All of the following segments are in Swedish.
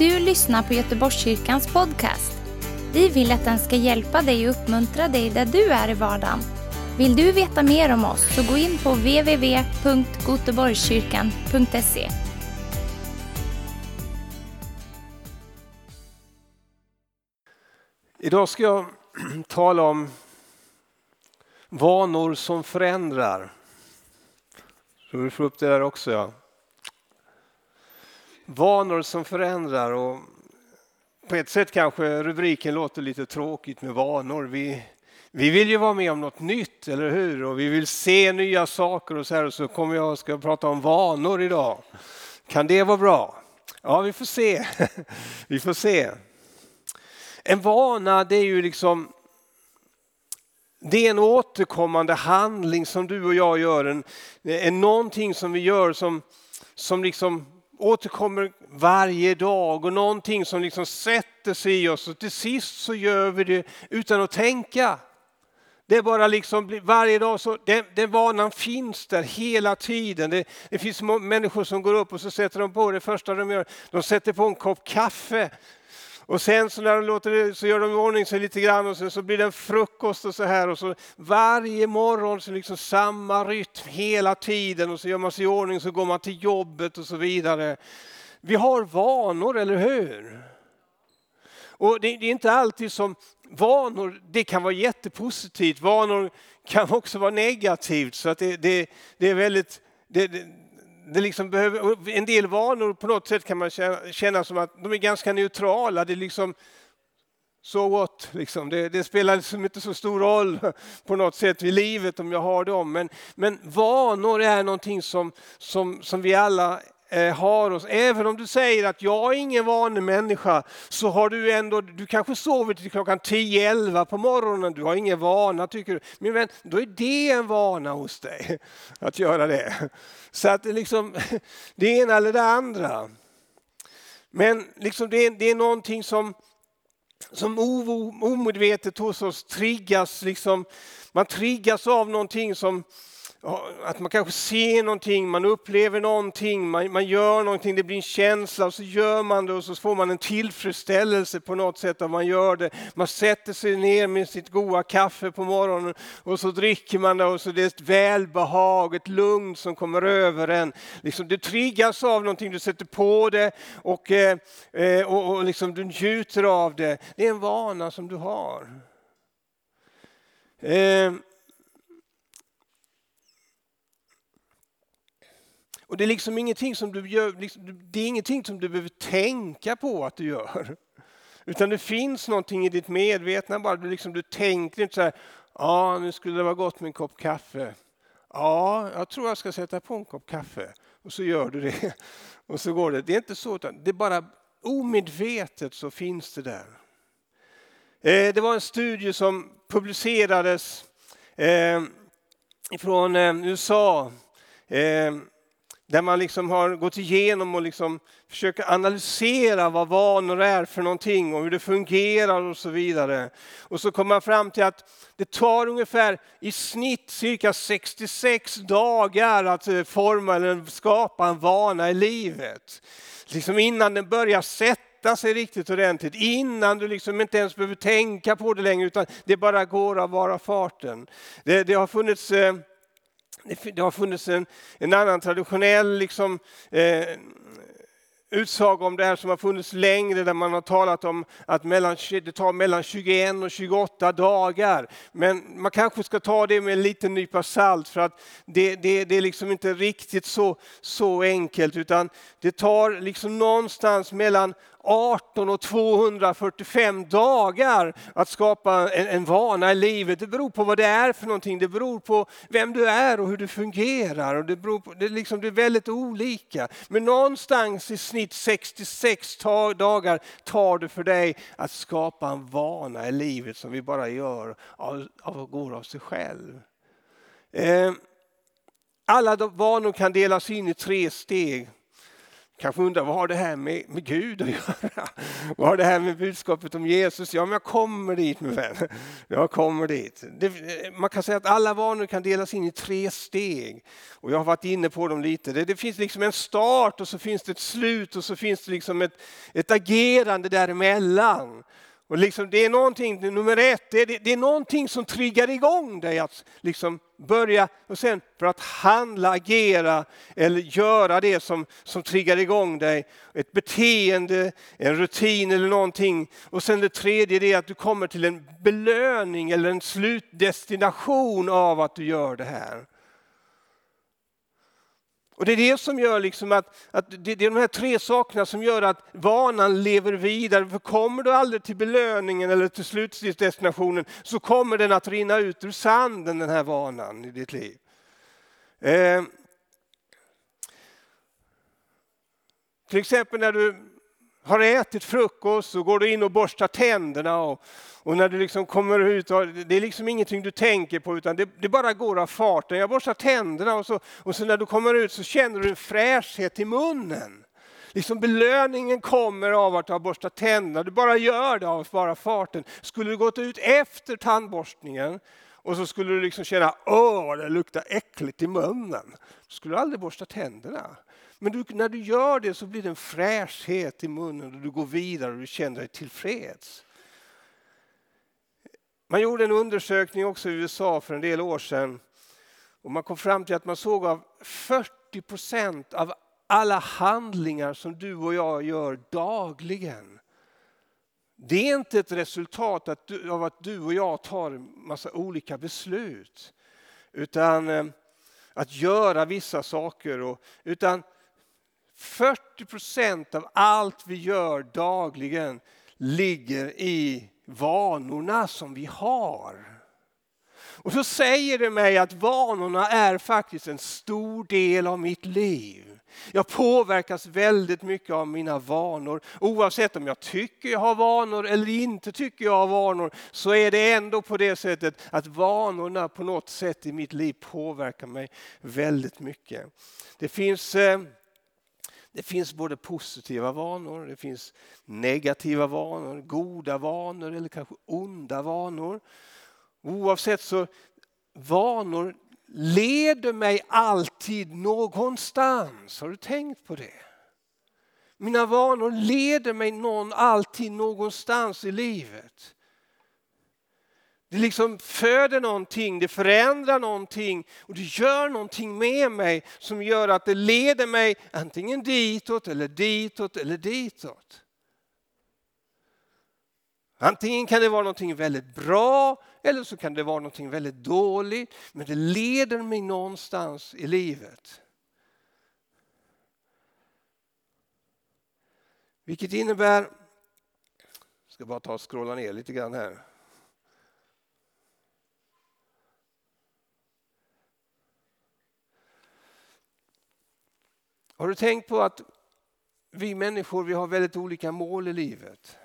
du lyssnar på Göteborgskyrkans podcast. Vi vill att den ska hjälpa dig och uppmuntra dig där du är i vardagen. Vill du veta mer om oss så gå in på www.goteborgskyrkan.se. Idag ska jag tala om vanor som förändrar. Så du får upp det där också. Ja. Vanor som förändrar. Och på ett sätt kanske rubriken låter lite tråkigt med vanor. Vi, vi vill ju vara med om något nytt, eller hur? Och vi vill se nya saker och så här. Och så kommer jag ska prata om vanor idag. Kan det vara bra? Ja, vi får se. vi får se. En vana, det är ju liksom det är en återkommande handling som du och jag gör, en, en någonting som vi gör som, som liksom återkommer varje dag och någonting som liksom sätter sig i oss och till sist så gör vi det utan att tänka. Det är bara liksom varje dag, så den, den vanan finns där hela tiden. Det, det finns människor som går upp och så sätter de på det första de gör, de sätter på en kopp kaffe och sen så när de låter det, så gör de i ordning sig lite grann och sen så blir det en frukost och så här. Och så varje morgon så liksom samma rytm hela tiden och så gör man sig i ordning så går man till jobbet och så vidare. Vi har vanor, eller hur? Och det, det är inte alltid som vanor, det kan vara jättepositivt. Vanor kan också vara negativt. Så att det, det, det är väldigt det, det liksom behöver, en del vanor på något sätt kan man känna som att de är ganska neutrala. Det är liksom so what, liksom. det, det, spelar liksom inte så stor roll på något sätt i livet om jag har dem. Men, men vanor är någonting som, som, som vi alla Eh, har oss. Även om du säger att jag är ingen vanlig människa så har du ändå, du kanske sover till klockan 10-11 på morgonen, du har ingen vana tycker du. Min vän, då är det en vana hos dig att göra det. Så att det, liksom, det ena eller det andra. Men liksom det, är, det är någonting som, som omedvetet hos oss triggas, liksom, man triggas av någonting som, att man kanske ser någonting, man upplever någonting, man, man gör någonting, det blir en känsla och så gör man det och så får man en tillfredsställelse på något sätt av man gör det. Man sätter sig ner med sitt goda kaffe på morgonen och så dricker man det och så det är ett välbehag, ett lugn som kommer över en. Liksom, du triggas av någonting, du sätter på det och, eh, eh och, och liksom, du njuter av det. Det är en vana som du har. Eh, Och det är liksom ingenting som du gör, liksom, det är ingenting som du behöver tänka på att du gör. Utan det finns någonting i ditt medvetna bara. Du, liksom, du tänker inte så här, ja nu skulle det vara gott med en kopp kaffe. Ja, jag tror jag ska sätta på en kopp kaffe. Och så gör du det. Och så går det. Det är inte så, utan det är bara omedvetet så finns det där. Eh, det var en studie som publicerades eh, från eh, USA där man liksom har gått igenom och liksom försöker analysera vad vanor är för någonting och hur det fungerar och så vidare. Och så kommer man fram till att det tar ungefär i snitt cirka 66 dagar att eh, forma eller skapa en vana i livet. Liksom innan den börjar sätta sig riktigt ordentligt, innan du liksom inte ens behöver tänka på det längre utan det bara går av bara farten. Det, det har funnits eh, det har funnits en, en annan traditionell liksom, eh, utsaga om det här som har funnits längre där man har talat om att mellan, det tar mellan 21 och 28 dagar. Men man kanske ska ta det med en liten nypa salt för att det, det, det är liksom inte riktigt så, så enkelt utan det tar liksom någonstans mellan 18 och 245 dagar att skapa en, en, vana i livet. Det beror på vad det är för någonting, det beror på vem du är och hur du fungerar. Och det, beror på, det, är liksom, det är väldigt olika. Men någonstans i snitt 66 dagar tar det för dig att skapa en vana i livet som vi bara gör av, av går av sig själv. Eh, alla vanor kan delas in i tre steg Kanske undrar vad har det här med, med Gud att göra? Vad har det här med budskapet om Jesus? Ja, men jag kommer dit min vän. Jag kommer dit. Det, man kan säga att alla vanor kan delas in i tre steg. Och jag har varit inne på dem lite. Det, det finns liksom en start och så finns det ett slut och så finns det liksom ett, ett agerande däremellan. Och liksom, det är någonting, nummer ett, det är, det är någonting som triggar igång dig att liksom börja och sen för att handla, agera eller göra det som, som triggar igång dig. Ett beteende, en rutin eller någonting. Och sen det tredje är att du kommer till en belöning eller en slutdestination av att du gör det här. Och Det är det som gör liksom att, att det, det är de här tre sakerna som gör att vanan lever vidare. För kommer du aldrig till belöningen eller till slutdestinationen så kommer den att rinna ut ur sanden, den här vanan i ditt liv. Eh, till exempel när du har ätit frukost så går du in och borstar tänderna och, och när du liksom kommer ut, det är liksom ingenting du tänker på utan det, det bara går av farten. Jag borstar tänderna och så, och så när du kommer ut så känner du en fräschhet i munnen. Liksom belöningen kommer av att du har borstat tänderna, du bara gör det av bara farten. Skulle du gått ut efter tandborstningen och så skulle du liksom känna, åh det luktar äckligt i munnen. Då skulle du aldrig borsta tänderna. Men du, när du gör det så blir det en fräschhet i munnen och du går vidare och du känner dig tillfreds. Man gjorde en undersökning också i USA för en del år sedan och man kom fram till att man såg av 40 procent av alla handlingar som du och jag gör dagligen. Det är inte ett resultat av att du och jag tar en massa olika beslut. Utan eh, att göra vissa saker. utan 40 procent av allt vi gör dagligen ligger i vanorna som vi har. Och så säger det mig att vanorna är faktiskt en stor del av mitt liv. Jag påverkas väldigt mycket av mina vanor. Oavsett om jag tycker jag har vanor eller inte tycker jag har vanor så är det ändå på det sättet att vanorna på något sätt i mitt liv påverkar mig väldigt mycket. Det finns eh, det finns både positiva vanor, det finns negativa vanor, goda vanor eller kanske onda vanor. Oavsett så vanor leder mig alltid någonstans. Har du tänkt på det? Mina vanor leder mig någon, alltid någonstans i livet. Det liksom föder någonting, det förändrar någonting och det gör någonting med mig som gör att det leder mig antingen ditåt eller ditåt eller ditåt. Antingen kan det vara någonting väldigt bra eller så kan det vara någonting väldigt dåligt. Men det leder mig någonstans i livet. Vilket innebär, jag ska bara ta och scrolla ner lite grann här. Har du tänkt på att vi människor vi har väldigt olika mål i livet?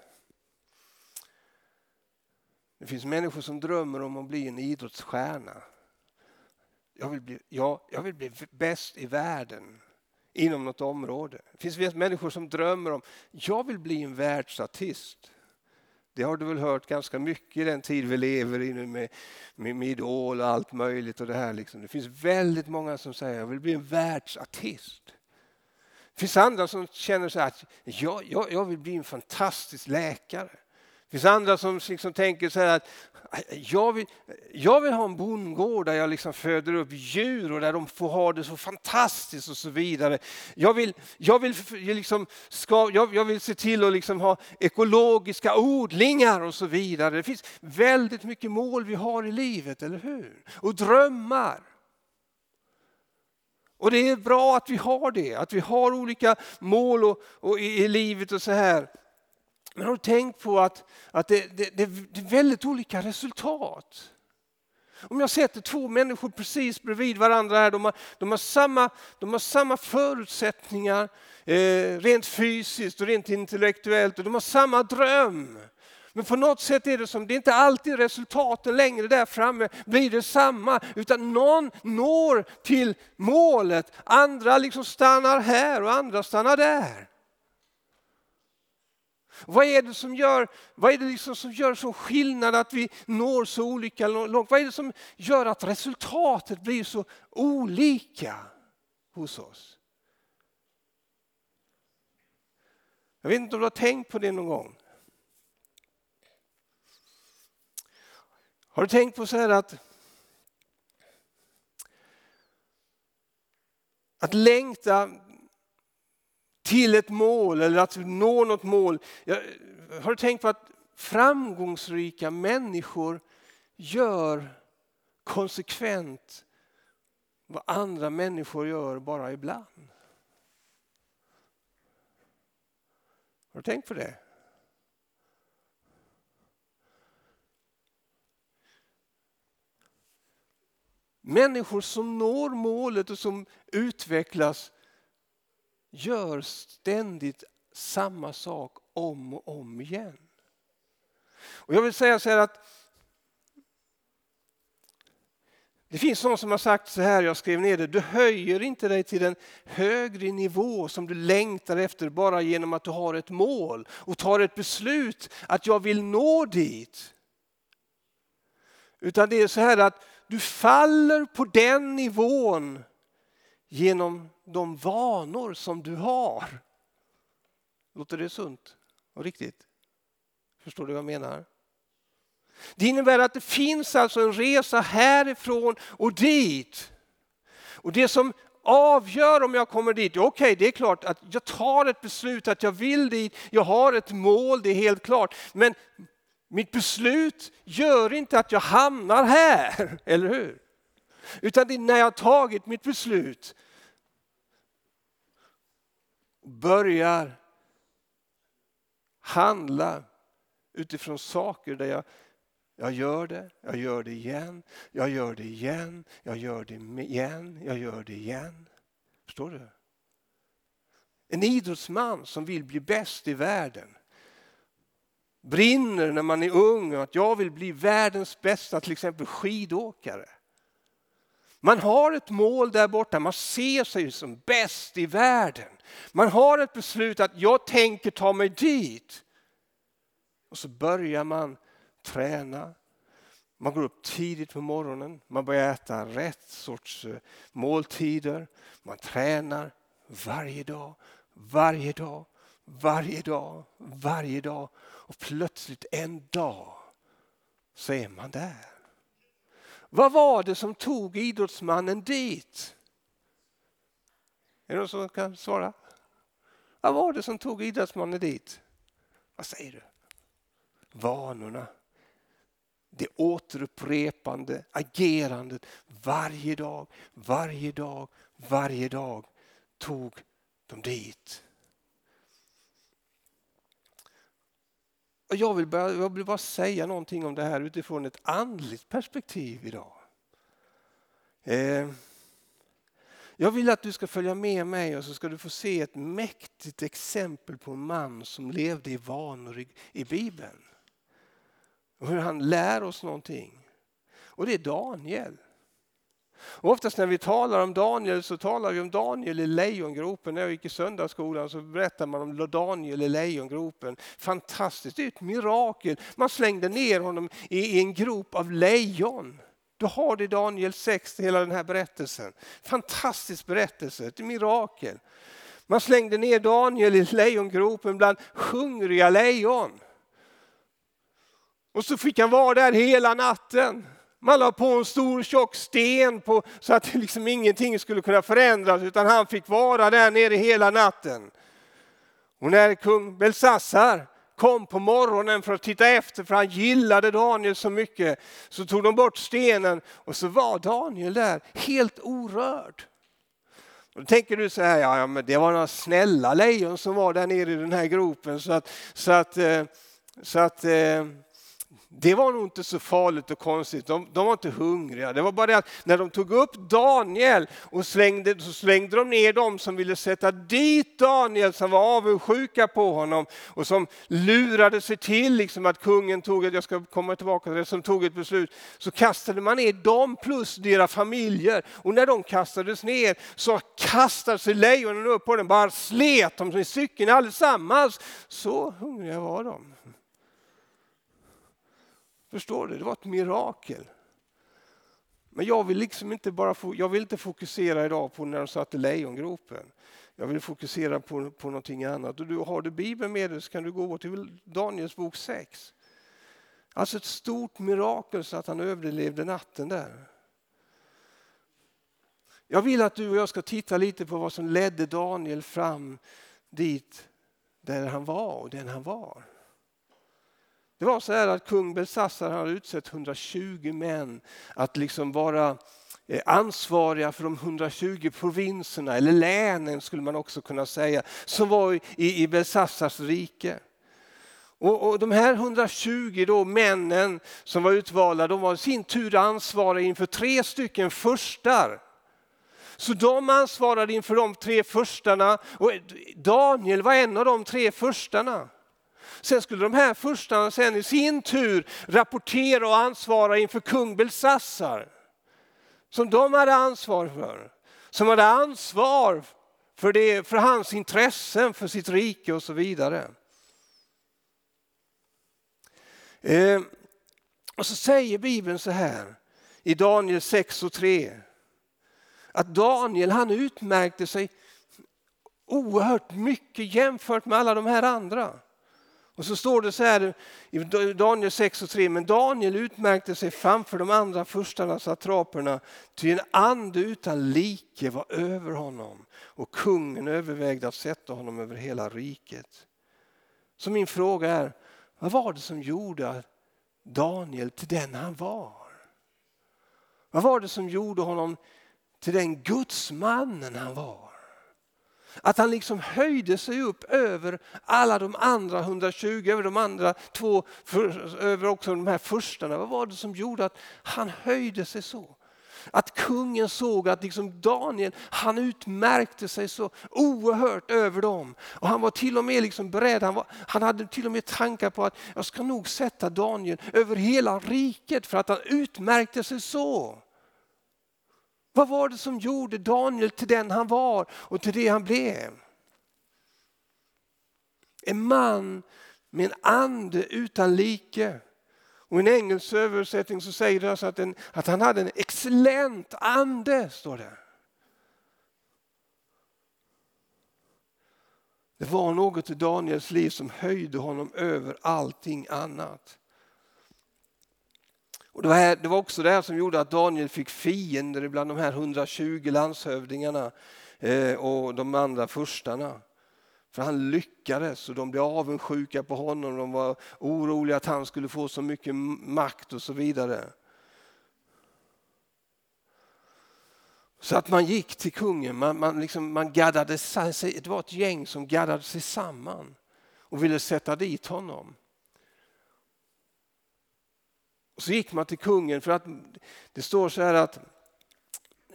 Det finns människor som drömmer om att bli en idrottsstjärna. Jag vill bli, ja, jag vill bli bäst i världen inom något område. Det finns människor som drömmer om jag vill bli en världsartist. Det har du väl hört ganska mycket i den tid vi lever i nu med, med, med Idol och allt möjligt. Och det, här liksom. det finns väldigt många som säger jag vill bli en världsartist. Det finns andra som känner så att jag, jag, jag vill bli en fantastisk läkare. Det finns andra som liksom tänker så här att jag vill, jag vill ha en bondgård där jag liksom föder upp djur och där de får ha det så fantastiskt och så vidare. Jag vill, jag vill, liksom ska, jag, jag vill se till att liksom ha ekologiska odlingar och så vidare. Det finns väldigt mycket mål vi har i livet, eller hur? Och drömmar. Och det är bra att vi har det, att vi har olika mål och, och i, i, livet och så här. Men har du tänkt på att, att det, det, det, det är väldigt olika resultat? Om jag sätter två människor precis bredvid varandra här, de har, de har, samma, de har samma förutsättningar eh, rent fysiskt och rent intellektuellt och de har samma dröm. Men på något sätt är det som, det är inte alltid resultaten längre där framme blir detsamma, utan någon når till målet, andra liksom stannar här och andra stannar där. Vad är det som gör, vad är det liksom som gör så skillnad att vi når så olika långt? Vad är det som gör att resultatet blir så olika hos oss? Jag vet inte om du har tänkt på det någon gång. Har du tänkt på så här att att längta till ett mål eller att nå något mål. Jag har tänkt på att framgångsrika människor gör konsekvent vad andra människor gör bara ibland. Har du tänkt på det? Människor som når målet och som utvecklas gör ständigt samma sak om och om igen. Och jag vill säga så här att det finns någon som har sagt så här, jag skrev ner det, du höjer inte dig till en högre nivå som du längtar efter bara genom att du har ett mål och tar ett beslut att jag vill nå dit. Utan det är så här att du faller på den nivån genom de vanor som du har. Låter det sunt och riktigt? Förstår du vad jag menar? Det innebär att det finns alltså en resa härifrån och dit. Och det som avgör om jag kommer dit, okej okay, det är klart att jag tar ett beslut att jag vill dit, jag har ett mål, det är helt klart. Men mitt beslut gör inte att jag hamnar här, eller hur? Utan det är när jag har tagit mitt beslut börjar handla utifrån saker där jag, jag gör det, jag gör det igen, jag gör det igen, jag gör det igen, jag gör det igen. Förstår du? En idrottsman som vill bli bäst i världen brinner när man är ung att jag vill bli världens bästa till exempel skidåkare. Man har ett mål där borta, man ser sig som bäst i världen. Man har ett beslut att jag tänker ta mig dit. Och så börjar man träna. Man går upp tidigt på morgonen, man börjar äta rätt sorts eh, måltider. Man tränar varje dag, varje dag, varje dag, varje dag. Och plötsligt en dag så är man där. Vad var det som tog idrottsmannen dit? Är det någon som kan svara? Vad var det som tog idrottsmannen dit? Vad säger du? Vanorna. Det återupprepande agerandet varje dag, varje dag, varje dag tog de dit. Jag vill, bara, jag vill bara säga någonting om det här utifrån ett andligt perspektiv idag. Eh, jag vill att du ska följa med mig och så ska du få se ett mäktigt exempel på en man som levde i vanor i, i Bibeln. Och hur han lär oss någonting. Och det är Daniel. Och oftast när vi talar om Daniel så talar vi om Daniel i lejongropen. När jag gick i söndagsskolan så berättade man om Daniel i lejongropen. Fantastiskt, det är ett mirakel. Man slängde ner honom i en grop av lejon. Du har det i Daniel 6, hela den här berättelsen. Fantastisk berättelse, ett mirakel. Man slängde ner Daniel i lejongropen bland hungriga lejon. Och så fick han vara där hela natten. Man la på en stor tjock sten på, så att liksom ingenting skulle kunna förändras utan han fick vara där nere hela natten. Och när kung Belsassar kom på morgonen för att titta efter för han gillade Daniel så mycket så tog de bort stenen och så var Daniel där helt orörd. Och då tänker du så här, ja, ja men det var några snälla lejon som var där nere i den här gropen så att, så att, eh, så att eh, det var nog inte så farligt och konstigt. De, de, var inte hungriga. Det var bara det att när de tog upp Daniel och slängde, så slängde de ner dem som ville sätta dit Daniel som var avundsjuka på honom och som lurade sig till liksom att kungen tog ett, jag ska komma tillbaka till det, som tog ett beslut. Så kastade man ner dem plus deras familjer och när de kastades ner så kastade sig lejonen upp på den, bara slet dem i stycken allesammans. Så hungriga var de. Förstår du? Det var ett mirakel. Men jag vill liksom inte bara jag vill inte fokusera idag på när de satt i lejongropen. Jag vill fokusera på, på någonting annat. Och du, har du Bibeln med dig så kan du gå till Daniels bok 6. Alltså ett stort mirakel så att han överlevde natten där. Jag vill att du och jag ska titta lite på vad som ledde Daniel fram dit där han var och den han var. Det var så här att kung Belsassar hade utsett 120 män att liksom vara eh, ansvariga för de 120 provinserna, eller länen skulle man också kunna säga, som var i, i Belsassars rike. Och, och, de här 120 då, männen som var utvalda, de var i sin tur ansvariga inför tre stycken förstar. Så de ansvarade inför de tre förstarna och Daniel var en av de tre förstarna. Sen skulle de här furstarna sen i sin tur rapportera och ansvara inför kung Belsassar. Som de hade ansvar för. Som hade ansvar för, det, för hans intressen, för sitt rike och så vidare. Eh, och så säger Bibeln så här i Daniel 6 och 3. Att Daniel han utmärkte sig oerhört mycket jämfört med alla de här andra. Och så står det så här i Daniel 6 och 3, men Daniel utmärkte sig framför de andra furstarna, satraperna, ty en ande utan like var över honom och kungen övervägde att sätta honom över hela riket. Så min fråga är, vad var det som gjorde Daniel till den han var? Vad var det som gjorde honom till den gudsmannen han var? Att han liksom höjde sig upp över alla de andra 120, över de andra två, för, över också de här förstarna. Vad var det som gjorde att han höjde sig så? Att kungen såg att liksom Daniel, han utmärkte sig så oerhört över dem. Och han var till och med liksom beredd, han, var, han hade till och med tankar på att jag ska nog sätta Daniel över hela riket för att han utmärkte sig så. Vad var det som gjorde Daniel till den han var och till det han blev? En man med en ande utan like. Och I en engelsk översättning så säger det alltså att, en, att han hade en excellent ande. står det. Det var något i Daniels liv som höjde honom över allting annat. Och det, var, det var också det här som gjorde att Daniel fick fiender bland de här 120 landshövdingarna eh, och de andra furstarna. För han lyckades och de blev avundsjuka på honom. De var oroliga att han skulle få så mycket makt och så vidare. Så att man gick till kungen, man, man, liksom, man gaddade sig, det var ett gäng som gaddade sig samman och ville sätta dit honom. Och så gick man till kungen för att det står så här att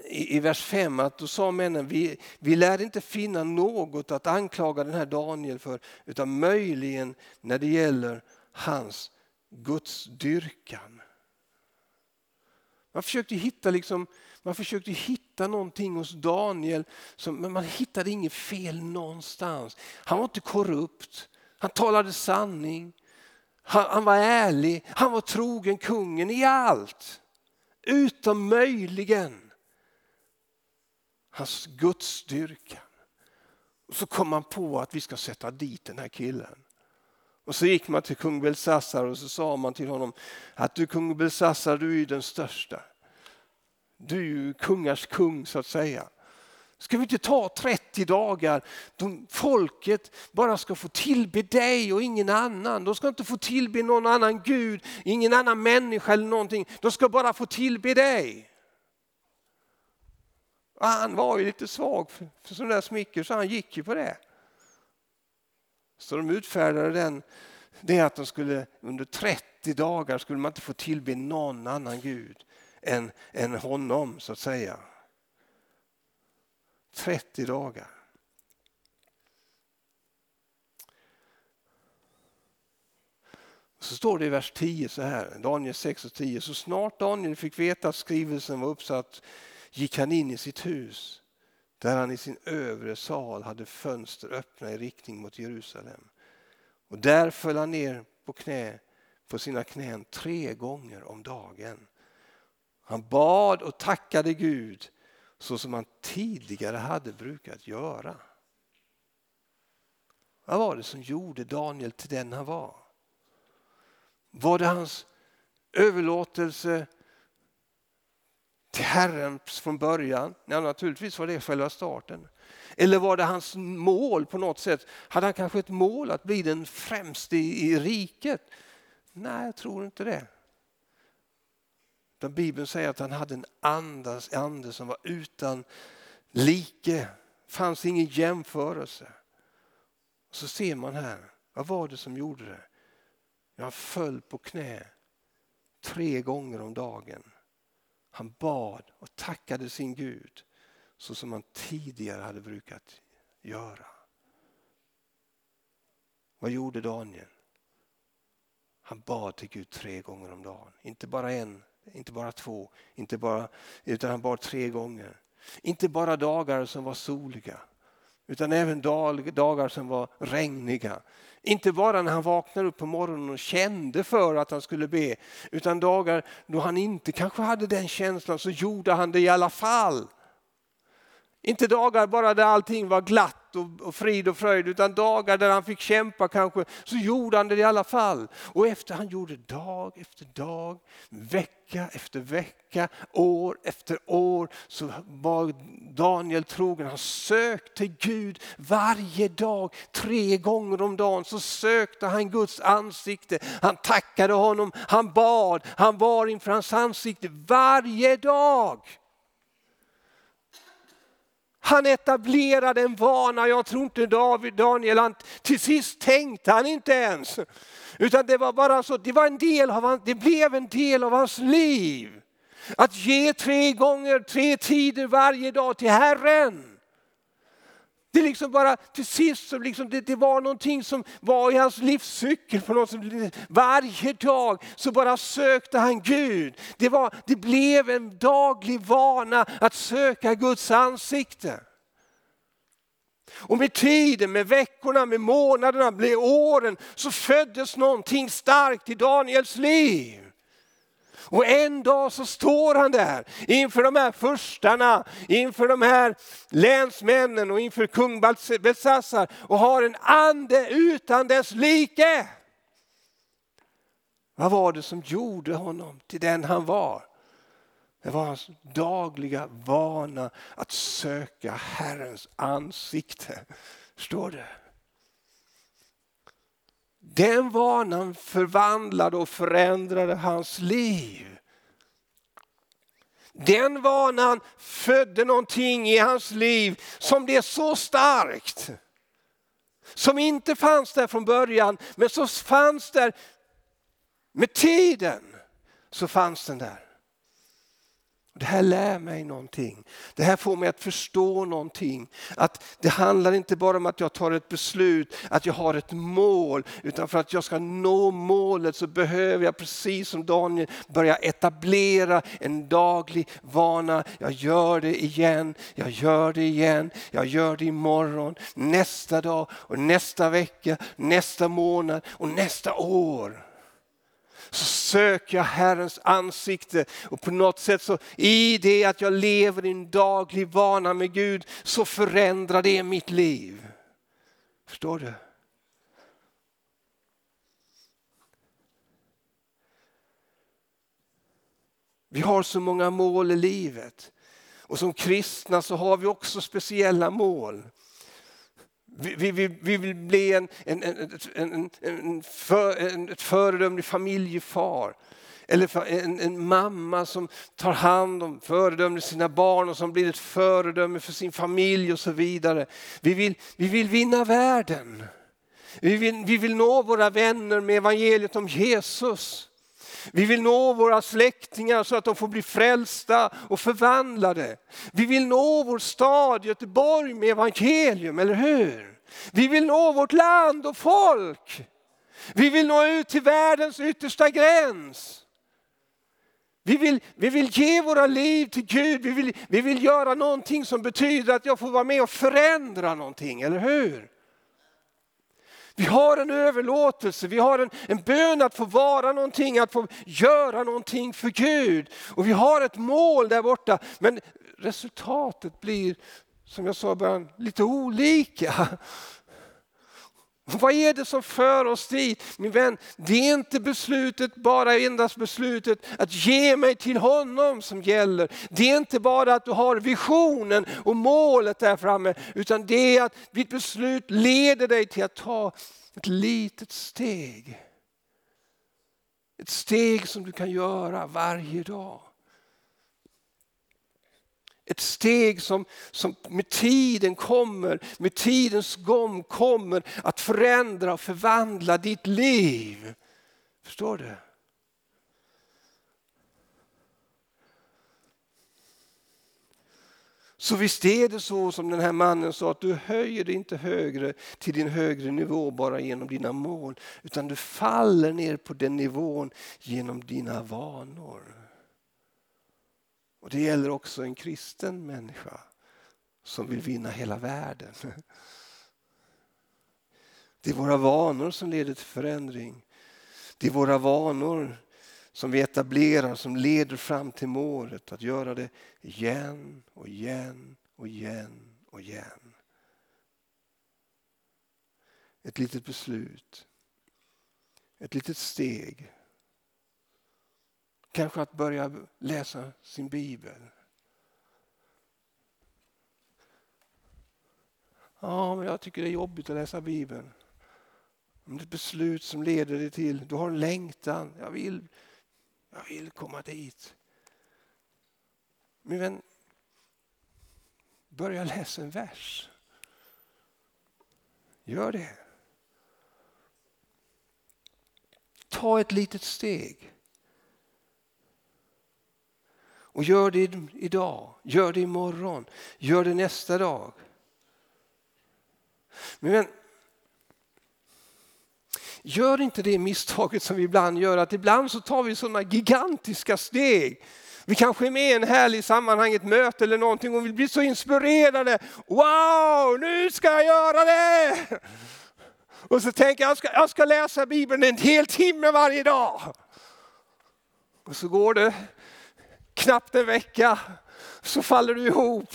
i, i vers 5 att då sa männen vi, vi lär inte finna något att anklaga den här Daniel för utan möjligen när det gäller hans gudsdyrkan. Man försökte hitta, liksom, man försökte hitta någonting hos Daniel som, men man hittade inget fel någonstans. Han var inte korrupt, han talade sanning. Han, han var ärlig, han var trogen kungen i allt. Utom möjligen hans gudsstyrka. Och så kom man på att vi ska sätta dit den här killen. Och så gick man till kung Belsassar och så sa man till honom att du kung Belsassar, du är ju den största. Du är ju kungars kung så att säga. Ska vi inte ta 30 dagar då folket bara ska få tillbe dig och ingen annan. De ska inte få tillbe någon annan Gud, ingen annan människa eller någonting. De ska bara få tillbe dig. Och han var ju lite svag för, för sådana där smicker så han gick ju på det. Så de utfärdade den det att de skulle under 30 dagar skulle man inte få tillbe någon annan Gud än, än honom så att säga. 30 dagar. Så står det i vers 10 så här, Daniel 6 och 10. Så snart Daniel fick veta att skrivelsen var uppsatt gick han in i sitt hus där han i sin övre sal hade fönster öppna i riktning mot Jerusalem. Och där föll han ner på knä på sina knän tre gånger om dagen. Han bad och tackade Gud så som han tidigare hade brukat göra. Vad var det som gjorde Daniel till den han var? Var det hans överlåtelse till Herren från början? Ja, naturligtvis var det själva starten. Eller var det hans mål på något sätt? Hade han kanske ett mål att bli den främste i, riket? Nej, jag tror inte det. Utan Bibeln säger att han hade en andas, ande som var utan like. fanns ingen jämförelse. Så ser man här, vad var det som gjorde det? Han föll på knä tre gånger om dagen. Han bad och tackade sin Gud så som han tidigare hade brukat göra. Vad gjorde Daniel? Han bad till Gud tre gånger om dagen. Inte bara en, inte bara två, inte bara, utan han bad tre gånger. Inte bara dagar som var soliga, utan även dagar som var regniga. Inte bara när han vaknade upp på morgonen och kände för att han skulle be, utan dagar då han inte kanske hade den känslan så gjorde han det i alla fall. Inte dagar bara där allting var glatt och, och frid och fröjd utan dagar där han fick kämpa kanske så gjorde han det i alla fall. Och efter han gjorde dag efter dag, vecka efter vecka, år efter år så var Daniel trogen. Han sökte Gud varje dag, tre gånger om dagen så sökte han Guds ansikte. Han tackade honom, han bad, han var inför hans ansikte varje dag. Han etablerade en vana, jag tror inte David, Daniel, han, till sist tänkte han inte ens. Utan det var bara så, det, var en del av han, det blev en del av hans liv. Att ge tre gånger, tre tider varje dag till Herren. Det liksom bara till sist så liksom det, det, var någonting som var i hans livscykel. På något sätt. Varje dag så bara sökte han Gud. Det, var, det blev en daglig vana att söka Guds ansikte. Och med tiden, med veckorna, med månaderna, med åren så föddes någonting starkt i Daniels liv. Och en dag så står han där inför de här förstarna, inför de här länsmännen och inför kung Belsassar och har en ande utan dess like. Vad var det som gjorde honom till den han var? Det var hans dagliga vana att söka Herrens ansikte. Står det. Den vanan förvandlade och förändrade hans liv. Den vanan födde någonting i hans liv som blev så starkt. Som inte fanns där från början men som fanns där med tiden. Så fanns den där. Det här lär mig någonting. Det här får mig att förstå någonting. Att det handlar inte bara om att jag tar ett beslut, att jag har ett mål. Utan för att jag ska nå målet så behöver jag precis som Daniel börja etablera en daglig vana. Jag gör det igen, jag gör det igen, jag gör det imorgon, nästa dag och nästa vecka, nästa månad och nästa år så söker jag Herrens ansikte och på något sätt så i det att jag lever i en daglig vana med Gud så förändrar det mitt liv. Förstår du? Vi har så många mål i livet och som kristna så har vi också speciella mål. Vi, vi, vi, vill bli en, en, en, en, för, en ett föredömlig familjefar. Eller en, en, mamma som tar hand om föredömligt sina barn och som blir ett föredöme för sin familj och så vidare. Vi vill, vi vill vinna världen. Vi vill, vi vill nå våra vänner med evangeliet om Jesus. Vi vill nå våra släktingar så att de får bli frälsta och förvandlade. Vi vill nå vår stad Göteborg med evangelium, eller hur? Vi vill nå vårt land och folk. Vi vill nå ut till världens yttersta gräns. Vi vill, vi vill ge våra liv till Gud, vi vill, vi vill göra någonting som betyder att jag får vara med och förändra någonting, eller hur? Vi har en överlåtelse, vi har en, en bön att få vara någonting, att få göra någonting för Gud. Och vi har ett mål där borta, men resultatet blir, som jag sa i början, lite olika. Vad är det som för oss dit? Min vän, det är inte beslutet, bara endast beslutet att ge mig till honom som gäller. Det är inte bara att du har visionen och målet där framme, utan det är att ditt beslut leder dig till att ta ett litet steg. Ett steg som du kan göra varje dag. Ett steg som, som med tiden kommer, med tidens gång kommer att förändra och förvandla ditt liv. Förstår du? Så visst är det så som den här mannen sa att du höjer dig inte högre till din högre nivå bara genom dina mål utan du faller ner på den nivån genom dina vanor. Och Det gäller också en kristen människa som vill vinna hela världen. Det är våra vanor som leder till förändring. Det är våra vanor som vi etablerar som leder fram till målet att göra det igen och igen och igen och igen. Ett litet beslut, ett litet steg Kanske att börja läsa sin bibel. Ja, men jag tycker det är jobbigt att läsa bibeln. Om det är ett beslut som leder dig till, du har en längtan, jag vill, jag vill komma dit. Min vän, börja läsa en vers. Gör det. Ta ett litet steg. Och gör det idag, gör det imorgon, gör det nästa dag. Men gör inte det misstaget som vi ibland gör, att ibland så tar vi sådana gigantiska steg. Vi kanske är med i en härlig sammanhang, ett möte eller någonting och vi blir så inspirerade. Wow, nu ska jag göra det! Och så tänker jag, jag ska, jag ska läsa Bibeln en hel timme varje dag. Och så går det knappt en vecka så faller du ihop.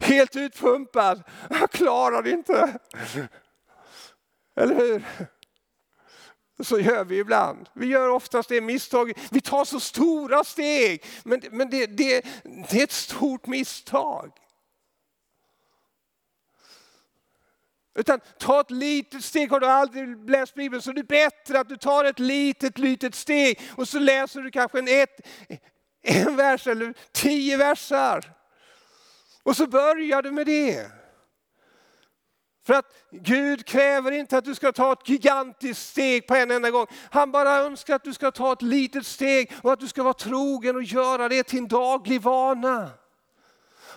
Helt utpumpad. Jag klarar det inte. Eller hur? Så gör vi ibland. Vi gör oftast det misstag. Vi tar så stora steg, men, men det, det, det är ett stort misstag. Utan ta ett litet steg. Har du aldrig läst Bibeln så är det bättre att du tar ett litet, litet steg och så läser du kanske en, ett, en vers eller tio versar. Och så börjar du med det. För att Gud kräver inte att du ska ta ett gigantiskt steg på en enda gång. Han bara önskar att du ska ta ett litet steg och att du ska vara trogen och göra det till en daglig vana.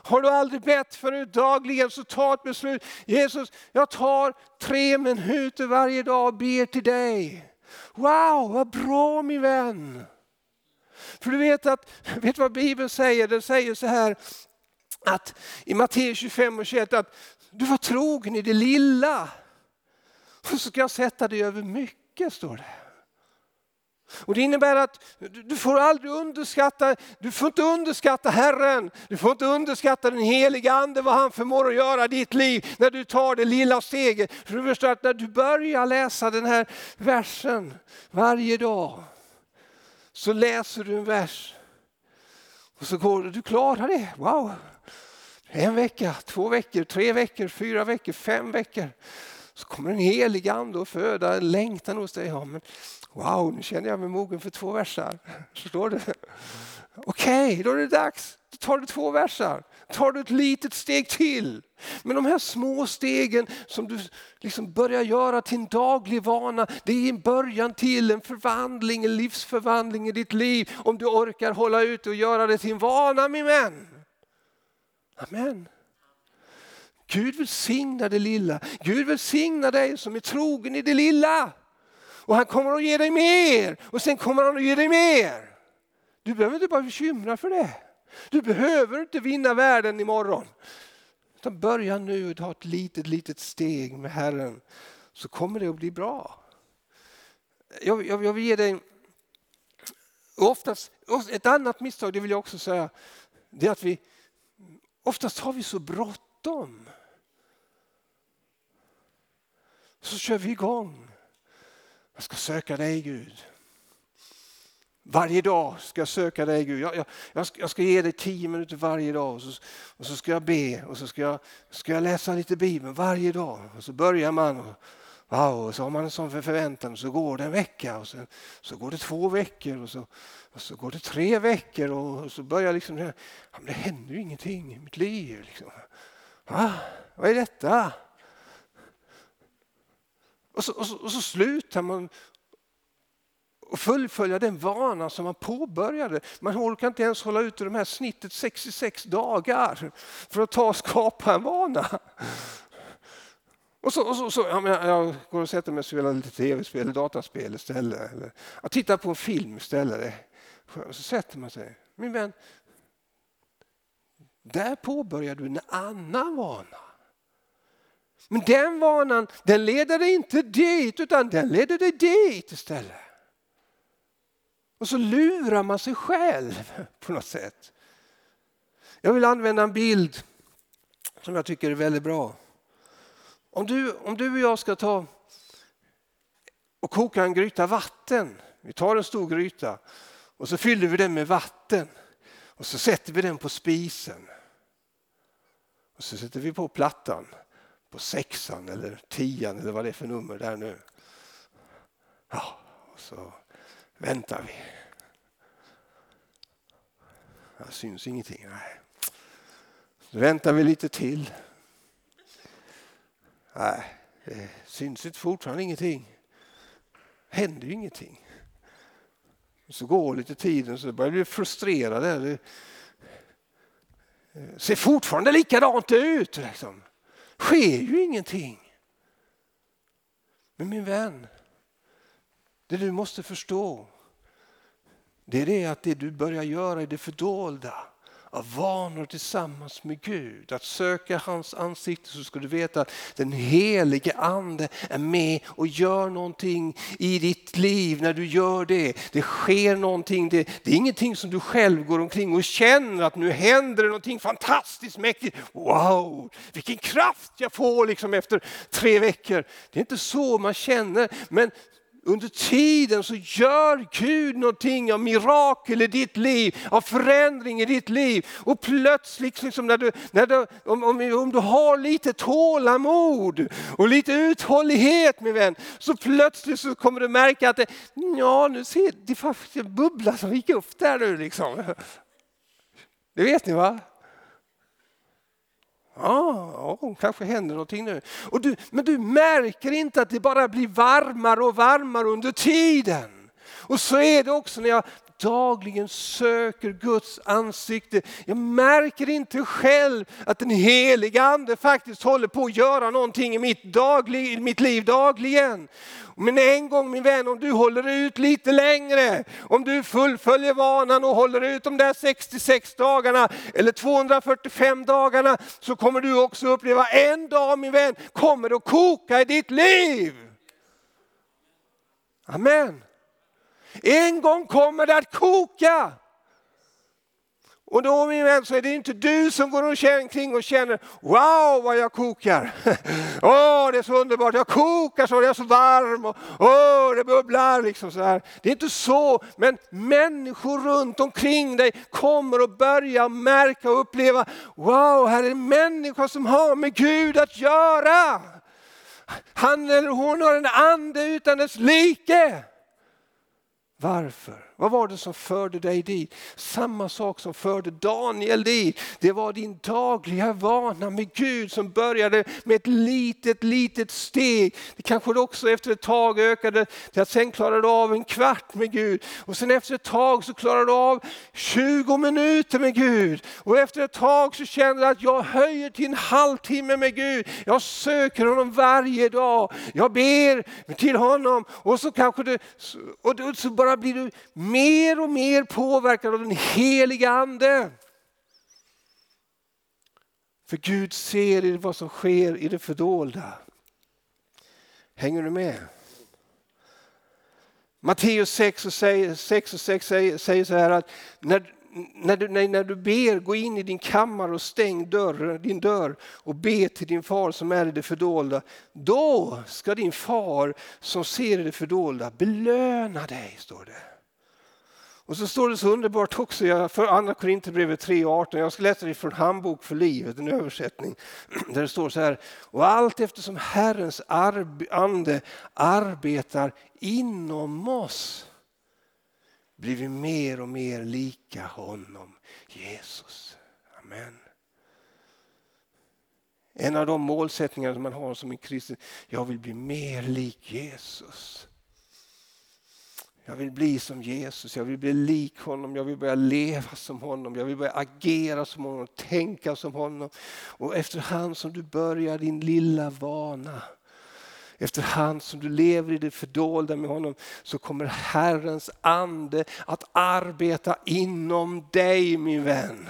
Har du aldrig bett förut dagligen så ta ett beslut. Jesus, jag tar tre minuter varje dag och ber till dig. Wow, vad bra min vän. För du vet att, vet vad Bibeln säger? Den säger så här att i Matteus 25 och 21 att du var trogen i det lilla. Och så ska jag sätta dig över mycket, står det. Och Det innebär att du får aldrig underskatta, du får inte underskatta Herren, du får inte underskatta den heliga Ande, vad han förmår att göra i ditt liv när du tar det lilla steget. För du förstår att när du börjar läsa den här versen varje dag så läser du en vers och så går du, du klarar det, wow. En vecka, två veckor, tre veckor, fyra veckor, fem veckor. Så kommer en helig ande och föda en längtan hos dig. Ja, men Wow, nu känner jag mig mogen för två versar. Förstår du? Okej, okay, då är det dags. Då tar du två versar. tar du ett litet steg till. Men de här små stegen som du liksom börjar göra till en daglig vana, det är en början till en förvandling, en livsförvandling i ditt liv. Om du orkar hålla ut och göra det till en vana min vän. Amen. Gud välsignar det lilla. Gud välsignar dig som är trogen i det lilla. Och han kommer att ge dig mer och sen kommer han att ge dig mer. Du behöver inte bara bekymra för det. Du behöver inte vinna världen imorgon. Utan börja nu och ta ett litet, litet steg med Herren så kommer det att bli bra. Jag, jag, jag vill ge dig oftast, ett annat misstag, det vill jag också säga, det är att vi oftast har vi så bråttom. Så kör vi igång. Jag ska söka dig Gud. Varje dag ska jag söka dig Gud. Jag, jag, jag, ska, jag ska, ge dig tio minuter varje dag och så, och så ska jag be och så ska jag, ska jag läsa lite Bibeln varje dag. Och så börjar man och, wow, och så har man en sån förväntan och så går det en vecka och sen, så går det två veckor och så, och så går det tre veckor och, och så börjar liksom, ja, det händer ju ingenting i mitt liv. Liksom. Va? Vad är detta? Och så, och så, och så slutar man och fullfölja den vana som man påbörjade. Man orkar inte ens hålla ut i de här snittet 66 dagar för att ta och skapa en vana. Och så, och så, så ja, jag går och sätter mig och spelar lite tv-spel, eller dataspel istället. Eller jag tittar på en film istället. Och så sätter man sig. Min vän, där påbörjar du en annan vana. Men den vanan den leder dig inte dit utan den leder dig dit istället. Och så lurar man sig själv på något sätt. Jag vill använda en bild som jag tycker är väldigt bra. Om du, om du och jag ska ta och koka en gryta vatten. Vi tar en stor gryta och så fyller vi den med vatten och så sätter vi den på spisen. Och så sätter vi på plattan på sexan eller tian eller vad det är för nummer där nu. Ja, och så väntar vi. Det syns ingenting. Nej. Så väntar vi lite till. Nej, det syns inte fortfarande ingenting. Det händer ju ingenting. Så går lite tiden så börjar vi frustrerade. Det ser fortfarande likadant ut. Liksom sker ju ingenting. Men min vän, det du måste förstå det är det att det du börjar göra i det fördolda av vanor tillsammans med Gud, att söka hans ansikte så ska du veta att den helige ande är med och gör någonting i ditt liv när du gör det. Det sker någonting, det, det är ingenting som du själv går omkring och känner att nu händer det någonting fantastiskt mäktigt. Wow, vilken kraft jag får liksom efter tre veckor. Det är inte så man känner, men under tiden så gör Gud någonting av mirakel i ditt liv, av förändring i ditt liv. Och plötsligt, liksom när du, när du, om, om, om du har lite tålamod och lite uthållighet min vän, så plötsligt så kommer du märka att det, ja, nu ser det faktiskt en bubbla som gick upp där nu. Liksom. Det vet ni va? Ah, ja, ja, kanske händer någonting nu. Och du, men du märker inte att det bara blir varmare och varmare under tiden. Och så är det också när jag dagligen söker Guds ansikte. Jag märker inte själv att den heliga ande faktiskt håller på att göra någonting i mitt, daglig, i mitt liv dagligen. Men en gång min vän, om du håller ut lite längre, om du fullföljer vanan och håller ut de där 66 dagarna eller 245 dagarna så kommer du också uppleva en dag min vän kommer att koka i ditt liv. Amen. En gång kommer det att koka. Och då min vän så är det inte du som går omkring och känner wow vad jag kokar. Åh oh, det är så underbart, jag kokar så, jag är så varm och åh oh, det bubblar liksom så här. Det är inte så, men människor runt omkring dig kommer att börja märka och uppleva wow här är en människa som har med Gud att göra. Han eller hon har en ande utan dess like. Varför? Vad var det som förde dig dit? Samma sak som förde Daniel dit. Det var din dagliga vana med Gud som började med ett litet, litet steg. Det kanske också efter ett tag ökade till att sen klarade du av en kvart med Gud. Och sen efter ett tag så klarade du av 20 minuter med Gud. Och efter ett tag så kände du att jag höjer till en halvtimme med Gud. Jag söker honom varje dag. Jag ber till honom och så kanske du, och så bara blir du mer och mer påverkad av den heliga ande. För Gud ser vad som sker i det fördolda. Hänger du med? Matteus 6 och 6, och 6 säger, säger så här att när, när, du, när, när du ber, gå in i din kammare och stäng dörr, din dörr och be till din far som är i det fördolda. Då ska din far som ser i det fördolda belöna dig, står det. Och så står det så underbart också för Andra Korinthierbrevet 3.18. Jag ska läsa det från Handbok för livet, en översättning. Där det står så här. Och allt eftersom Herrens ande arbetar inom oss blir vi mer och mer lika honom, Jesus. Amen. En av de målsättningar som man har som en kristen, jag vill bli mer lik Jesus. Jag vill bli som Jesus, jag vill bli lik honom, jag vill börja leva som honom, jag vill börja agera som honom, tänka som honom. Och efterhand som du börjar din lilla vana Efterhand som du lever i det fördolda med honom så kommer Herrens ande att arbeta inom dig min vän.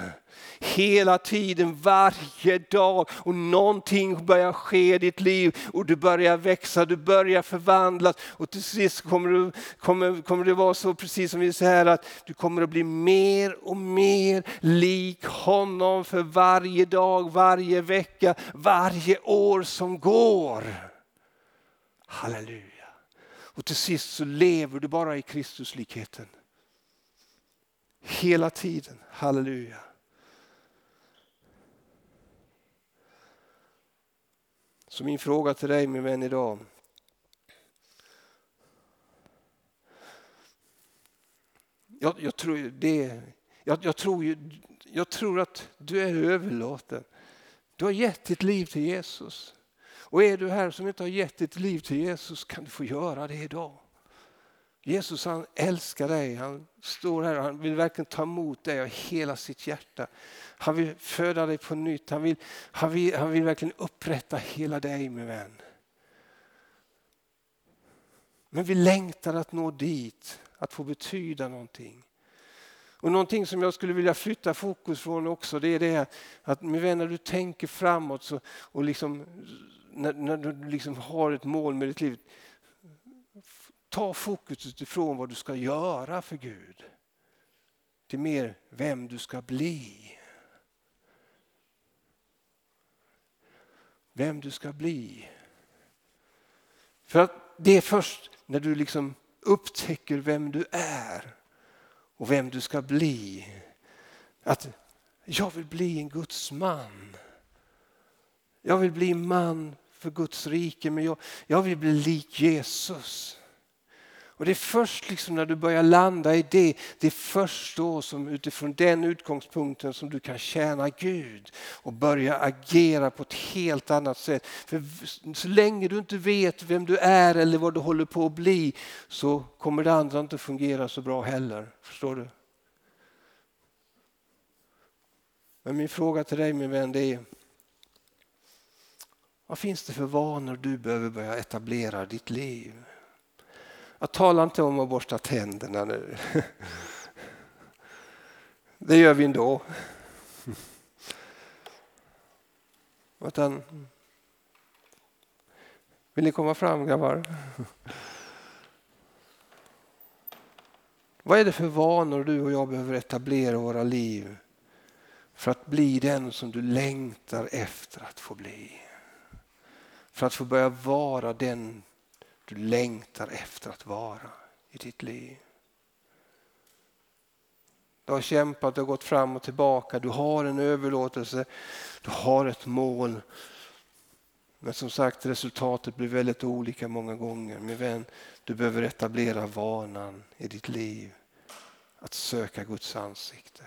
Hela tiden, varje dag och någonting börjar ske i ditt liv och du börjar växa, du börjar förvandlas och till sist kommer, du, kommer, kommer det vara så precis som vi säger att du kommer att bli mer och mer lik honom för varje dag, varje vecka, varje år som går. Halleluja. Och till sist så lever du bara i Kristuslikheten. Hela tiden. Halleluja. Så min fråga till dig min vän idag. Jag, jag tror, det, jag, jag, tror ju, jag tror att du är överlåten. Du har gett ditt liv till Jesus. Och är du här som inte har gett ditt liv till Jesus kan du få göra det idag. Jesus han älskar dig, han står här och han vill verkligen ta emot dig av hela sitt hjärta. Han vill föda dig på nytt, han vill, han vill, han vill verkligen upprätta hela dig min vän. Men vi längtar att nå dit, att få betyda någonting. Och någonting som jag skulle vilja flytta fokus från också det är det att min vän när du tänker framåt så, och liksom när, när du liksom har ett mål med ditt liv, ta fokus utifrån vad du ska göra för Gud. Till mer vem du ska bli. Vem du ska bli. För att det är först när du liksom upptäcker vem du är och vem du ska bli. Att jag vill bli en Guds man. Jag vill bli man för Guds rike men jag, jag vill bli lik Jesus. Och Det är först liksom när du börjar landa i det, det är först då som utifrån den utgångspunkten som du kan tjäna Gud och börja agera på ett helt annat sätt. För så länge du inte vet vem du är eller vad du håller på att bli så kommer det andra inte fungera så bra heller. Förstår du? Men min fråga till dig min vän det är vad finns det för vanor du behöver börja etablera i ditt liv? Jag talar inte om att borsta tänderna nu. Det gör vi ändå. Utan, vill ni komma fram grabbar? Vad är det för vanor du och jag behöver etablera i våra liv för att bli den som du längtar efter att få bli? För att få börja vara den du längtar efter att vara i ditt liv. Du har kämpat, du har gått fram och tillbaka, du har en överlåtelse, du har ett mål. Men som sagt resultatet blir väldigt olika många gånger. Min vän, du behöver etablera vanan i ditt liv att söka Guds ansikte.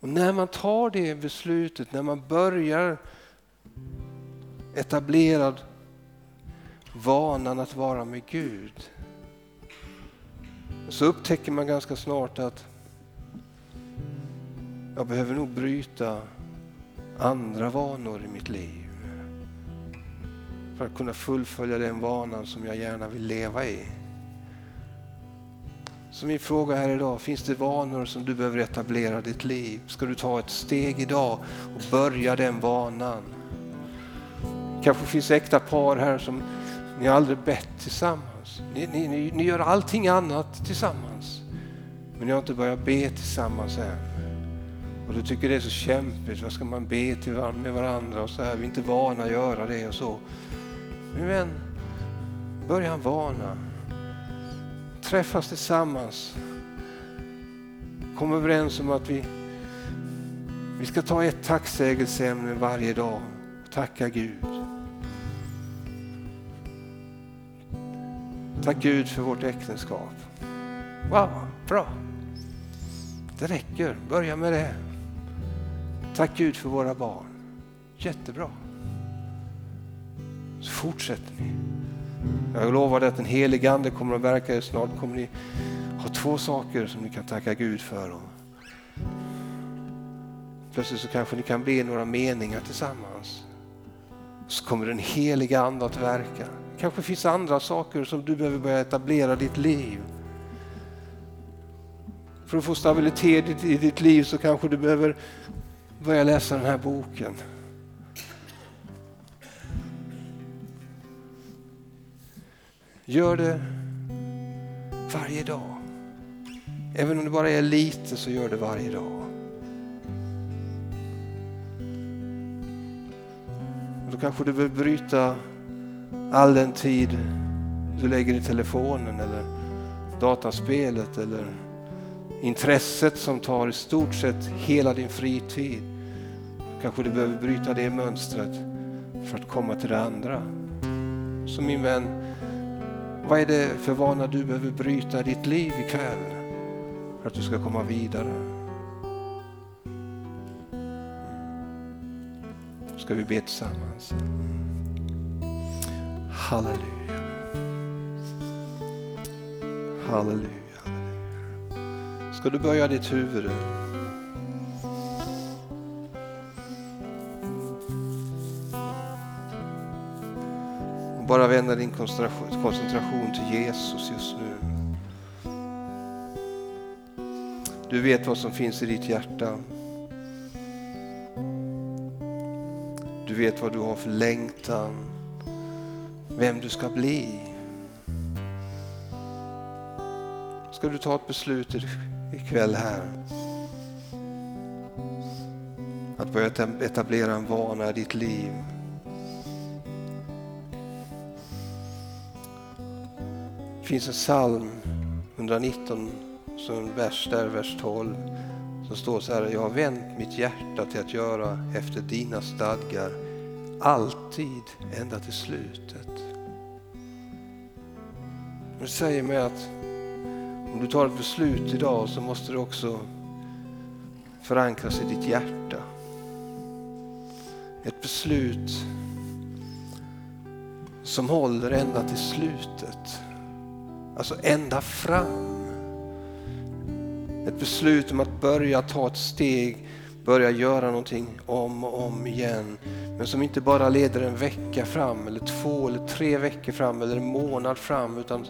Och när man tar det beslutet, när man börjar etablerad vanan att vara med Gud så upptäcker man ganska snart att jag behöver nog bryta andra vanor i mitt liv för att kunna fullfölja den vanan som jag gärna vill leva i. Så min fråga här idag, finns det vanor som du behöver etablera i ditt liv? Ska du ta ett steg idag och börja den vanan? Kanske finns äkta par här som ni aldrig bett tillsammans. Ni, ni, ni, ni gör allting annat tillsammans. Men ni har inte börjat be tillsammans än. Och du tycker det är så kämpigt, vad ska man be till varandra, med varandra och så här, vi är inte vana att göra det och så. Men börja en vana. Träffas tillsammans. Kom överens om att vi, vi ska ta ett tacksägelseämne varje dag och tacka Gud. Tack Gud för vårt äktenskap. Wow, bra. Det räcker, börja med det. Tack Gud för våra barn. Jättebra. Så fortsätter vi. Jag lovar att den helige Ande kommer att verka er. snart. kommer ni ha två saker som ni kan tacka Gud för. Plötsligt så kanske ni kan be några meningar tillsammans. Så kommer den heliga Ande att verka. kanske finns andra saker som du behöver börja etablera i ditt liv. För att få stabilitet i ditt liv så kanske du behöver börja läsa den här boken. Gör det varje dag. Även om det bara är lite så gör det varje dag. Då kanske du vill bryta all den tid du lägger i telefonen eller dataspelet eller intresset som tar i stort sett hela din fritid. Kanske du behöver bryta det mönstret för att komma till det andra. Så min vän, vad är det för vana du behöver bryta i ditt liv ikväll för att du ska komma vidare? Ska vi be tillsammans? Halleluja. Halleluja. Ska du böja ditt huvud? Bara vända din koncentration, koncentration till Jesus just nu. Du vet vad som finns i ditt hjärta. Du vet vad du har för längtan, vem du ska bli. Ska du ta ett beslut ikväll här. Att börja etablera en vana i ditt liv. Det finns en psalm 119, som en vers där, vers 12, som står så här. Jag har vänt mitt hjärta till att göra efter dina stadgar, alltid ända till slutet. Det säger mig att om du tar ett beslut idag så måste det också förankras i ditt hjärta. Ett beslut som håller ända till slutet. Alltså ända fram. Ett beslut om att börja ta ett steg, börja göra någonting om och om igen men som inte bara leder en vecka fram eller två eller tre veckor fram eller en månad fram utan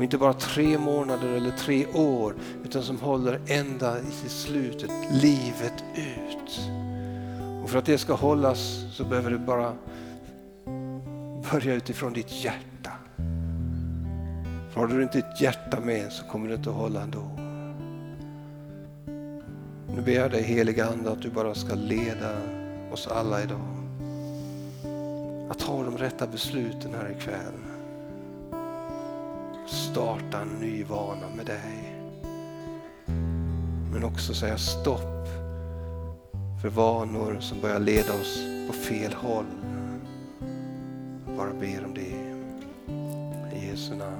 inte bara tre månader eller tre år utan som håller ända i slutet, livet ut. Och för att det ska hållas så behöver du bara börja utifrån ditt hjärta. För har du inte ditt hjärta med så kommer det inte att hålla ändå. Nu ber jag dig heliga Ande att du bara ska leda oss alla idag att ta de rätta besluten här ikväll. Starta en ny vana med dig. Men också säga stopp för vanor som börjar leda oss på fel håll. Bara ber om det. I Jesu namn.